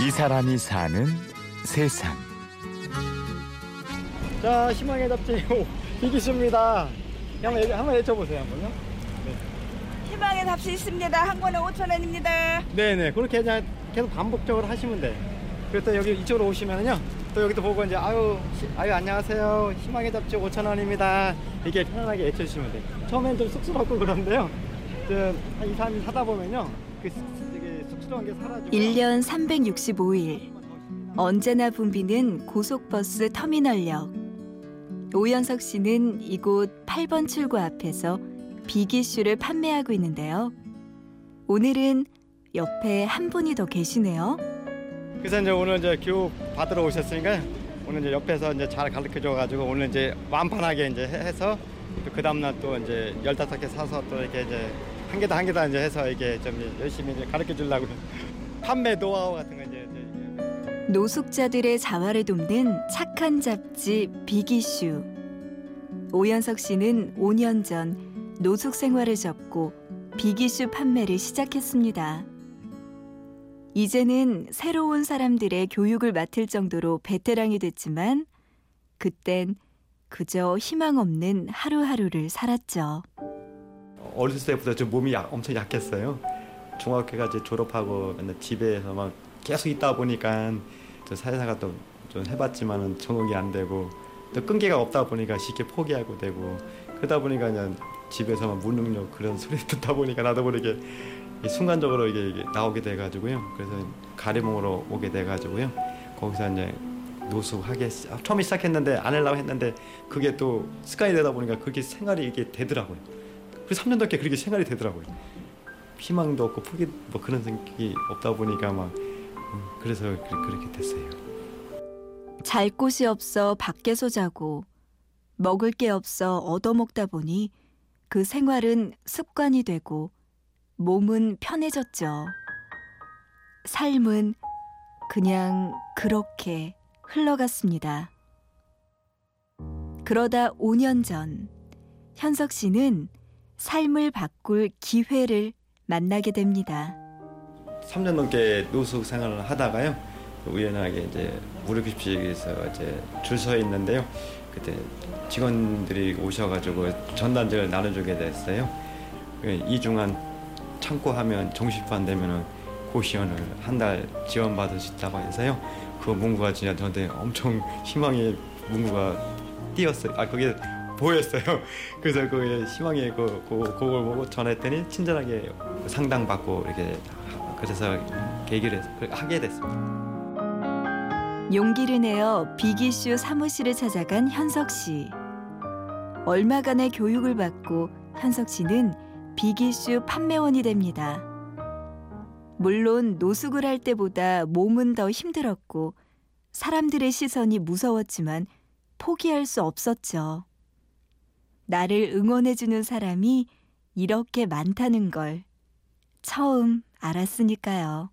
이 사람이 사는 세상. 자, 희망의 잡지 이기수입니다. 한번 얘기- 한번 외쳐보세요, 한번요. 희망의 답시 있습니다. 한 권에 5천 원입니다. 네네, 그렇게 그냥 계속 반복적으로 하시면 돼. 또 여기 이쪽으로 오시면은요, 또 여기도 보고 이제 아유, 시- 아유 안녕하세요. 희망의 잡지 5천 원입니다. 이렇게 편안하게 외쳐주시면 돼. 처음엔 좀 쑥스럽고 그런데요. 좀한 2, 3일 하다 보면요, 그 1년 365일 언제나 붐비는 고속버스 터미널역. 오연석 씨는 이곳 8번 출구 앞에서 비기슈를 판매하고 있는데요. 오늘은 옆에 한 분이 더 계시네요. 그래서 이제 오늘 이제 교육 받으러 오셨으니까 오늘 이제 옆에서 이제 잘 가르쳐 줘가지고 오늘 이제 완판하게 이제 해- 해서 또그 다음날 또 이제 열다섯 개 사서 또 이렇게 이제 한 개다 한 개다 이제 해서 이게 좀 열심히 이제 가르쳐 주려고 판매 노하우 같은 거 이제, 이제 노숙자들의 자활을 돕는 착한 잡지 비기슈. 오연석 씨는 5년 전 노숙 생활을 접고 비기슈 판매를 시작했습니다. 이제는 새로운 사람들의 교육을 맡을 정도로 베테랑이 됐지만 그땐 그저 희망 없는 하루하루를 살았죠. 어렸을 때부터 좀 몸이 약- 엄청 약했어요. 중학교까지 졸업하고 맨날 집에서만 계속 있다 보니까 또 사회생활 또좀 해봤지만은 적응이 안 되고 또 끈기가 없다 보니까 쉽게 포기하고 되고 그러다 보니까 그냥 집에서만 무능력 그런 소리 듣다 보니까 나도 모르게 이 순간적으로 이게, 이게 나오게 돼가지고요. 그래서 가리봉으로 오게 돼가지고요. 거기서 이제 노숙하게 시- 아, 처음에 시작했는데 안 하려고 했는데 그게 또 습관이 되다 보니까 그렇게 생활이 이게 되더라고요. 그래서 3년 넘게 그렇게 생활이 되더라고요. 희망도 없고 포기 뭐 그런 생각이 없다 보니까 막 음, 그래서 그- 그렇게 됐어요. 잘 곳이 없어 밖에서 자고 먹을 게 없어 얻어먹다 보니 그 생활은 습관이 되고 몸은 편해졌죠. 삶은 그냥 그렇게 흘러갔습니다. 그러다 5년 전 현석 씨는 삶을 바꿀 기회를 만나게 됩니다. 3년 넘게 노숙 생활을 하다가요. 우연하게 이제 무료급식에서 이제 줄 서 있는데요. 그때 직원들이 오셔가지고 전단지를 나눠주게 됐어요. 그 이중한 참고하면 정시판 되면은 고시원을 한 달 지원받을 수 있다고 해서요. 그 문구가 진짜 저한테 엄청 희망의 문구가 띄었어요. 아 그게 보였어요. 그래서 그 희망의 그, 그 그걸 보고 전했더니 친절하게 상담 받고 이렇게 그래서 계기를 하게 됐습니다. 용기를 내어 비기슈 사무실을 찾아간 현석 씨. 얼마간의 교육을 받고 현석 씨는 비기슈 판매원이 됩니다. 물론 노숙을 할 때보다 몸은 더 힘들었고 사람들의 시선이 무서웠지만 포기할 수 없었죠. 나를 응원해주는 사람이 이렇게 많다는 걸 처음 알았으니까요.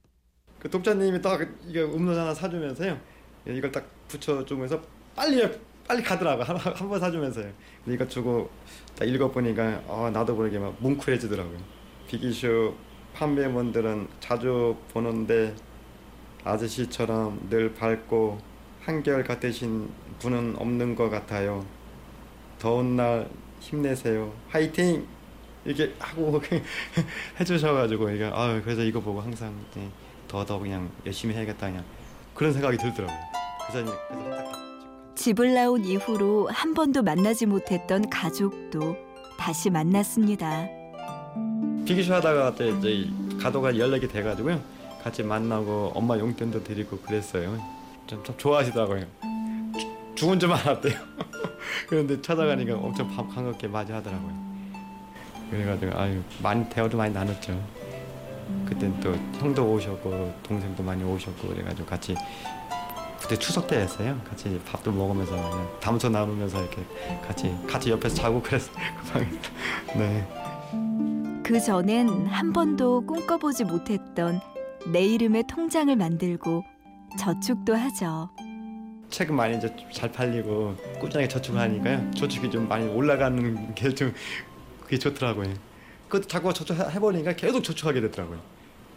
그 독자님이 딱 이게 음료 하나 사주면서요. 이걸 딱 붙여주면서 빨리 빨리 가더라고 한번 사주면서요. 이거 주고 딱 읽어보니까 아 나도 모르게 막 뭉클해지더라고요. 비기쇼 판매원들은 자주 보는데 아저씨처럼 늘 밝고 한결 같으신 분은 없는 것 같아요. 더운 날 힘내세요. 화이팅! 이렇게 하고 해주셔가지고 아 그래서 이거 보고 항상 네, 더더 그냥 열심히 해야겠다 그냥 그런 생각이 들더라고요. 그래서 집을 나온 이후로 한 번도 만나지 못했던 가족도 다시 만났습니다. 비기쇼 하다가 이제 이제 가도가 연락이 돼가지고요 같이 만나고 엄마 용돈도 드리고 그랬어요. 좀, 좀 좋아하시더라고요. 주- 죽은 줄 알았대요. 그런데 찾아가니까 엄청 반- 반갑게 맞이하더라고요. 그래가지고 아유 많이 대화도 많이 나눴죠. 그땐 또 형도 오셨고 동생도 많이 오셨고 그래가지고 같이 그때 추석 때였어요. 같이 밥도 먹으면서 그냥 담소 나누면서 이렇게 같이 같이 옆에서 자고 그랬어요. 그 방에서. 네. 그 전엔 한 번도 꿈꿔보지 못했던 내 이름의 통장을 만들고 저축도 하죠. 책 많이 이제 잘 팔리고 꾸준하게 저축을 하니까요. 저축이 좀 많이 올라가는 게 좀 그게 좋더라고요. 그것도 자꾸 저축 해보니까 계속 저축하게 되더라고요.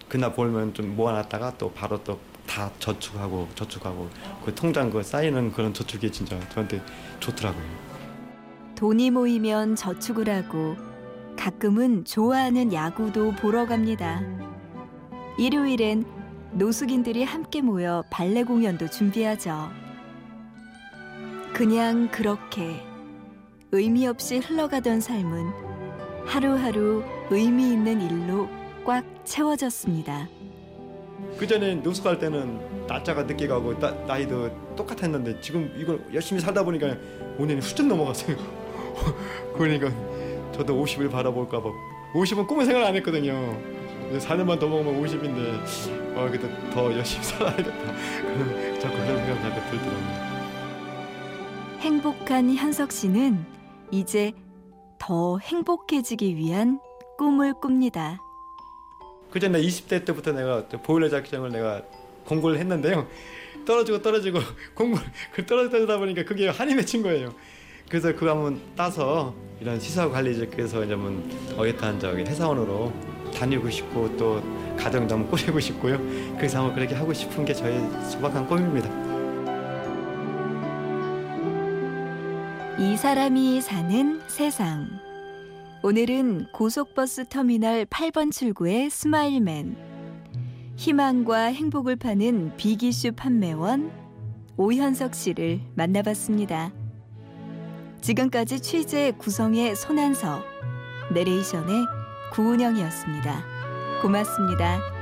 그날 벌면 좀 모아놨다가 또 바로 또 다 저축하고 저축하고 그 통장 그 쌓이는 그런 저축이 진짜 저한테 좋더라고요. 돈이 모이면 저축을 하고 가끔은 좋아하는 야구도 보러 갑니다. 일요일엔 노숙인들이 함께 모여 발레 공연도 준비하죠. 그냥 그렇게 의미 없이 흘러가던 삶은 하루하루 의미 있는 일로 꽉 채워졌습니다. 그 전에 노숙할 때는 날짜가 늦게 가고 나, 나이도 똑같았는데 지금 이걸 열심히 살다 보니까 오늘은 훌쩍 넘어갔어요. 그러니까 저도 50을 바라볼까 봐 50은 꿈을 생각 안 했거든요. 4년만 더 먹으면 50인데 어, 그래도 더 열심히 살아야겠다. 자꾸 그런 생각 자꾸 들더라고요. 행복한 현석 씨는 이제 더 행복해지기 위한 꿈을 꿉니다. 그 전에 20대 때부터 내가 저 보일러 작전을 내가 공부를 했는데요. 떨어지고 떨어지고 공부 그 떨어지다 보니까 그게 한이 맺힌 거예요. 그래서 그거 한번 따서 이런 시사 관리직에서 이제 한번 어엿한 저기 회사원으로 다니고 싶고 또 가정도 한번 꾸리고 싶고요. 그래서 한번 그렇게 하고 싶은 게 저의 소박한 꿈입니다. 이 사람이 사는 세상. 오늘은 고속버스 터미널 8번 출구의 스마일맨. 희망과 행복을 파는 빅이슈 판매원 오현석 씨를 만나봤습니다. 지금까지 취재 구성의 손한서, 내레이션의 구은영이었습니다. 고맙습니다.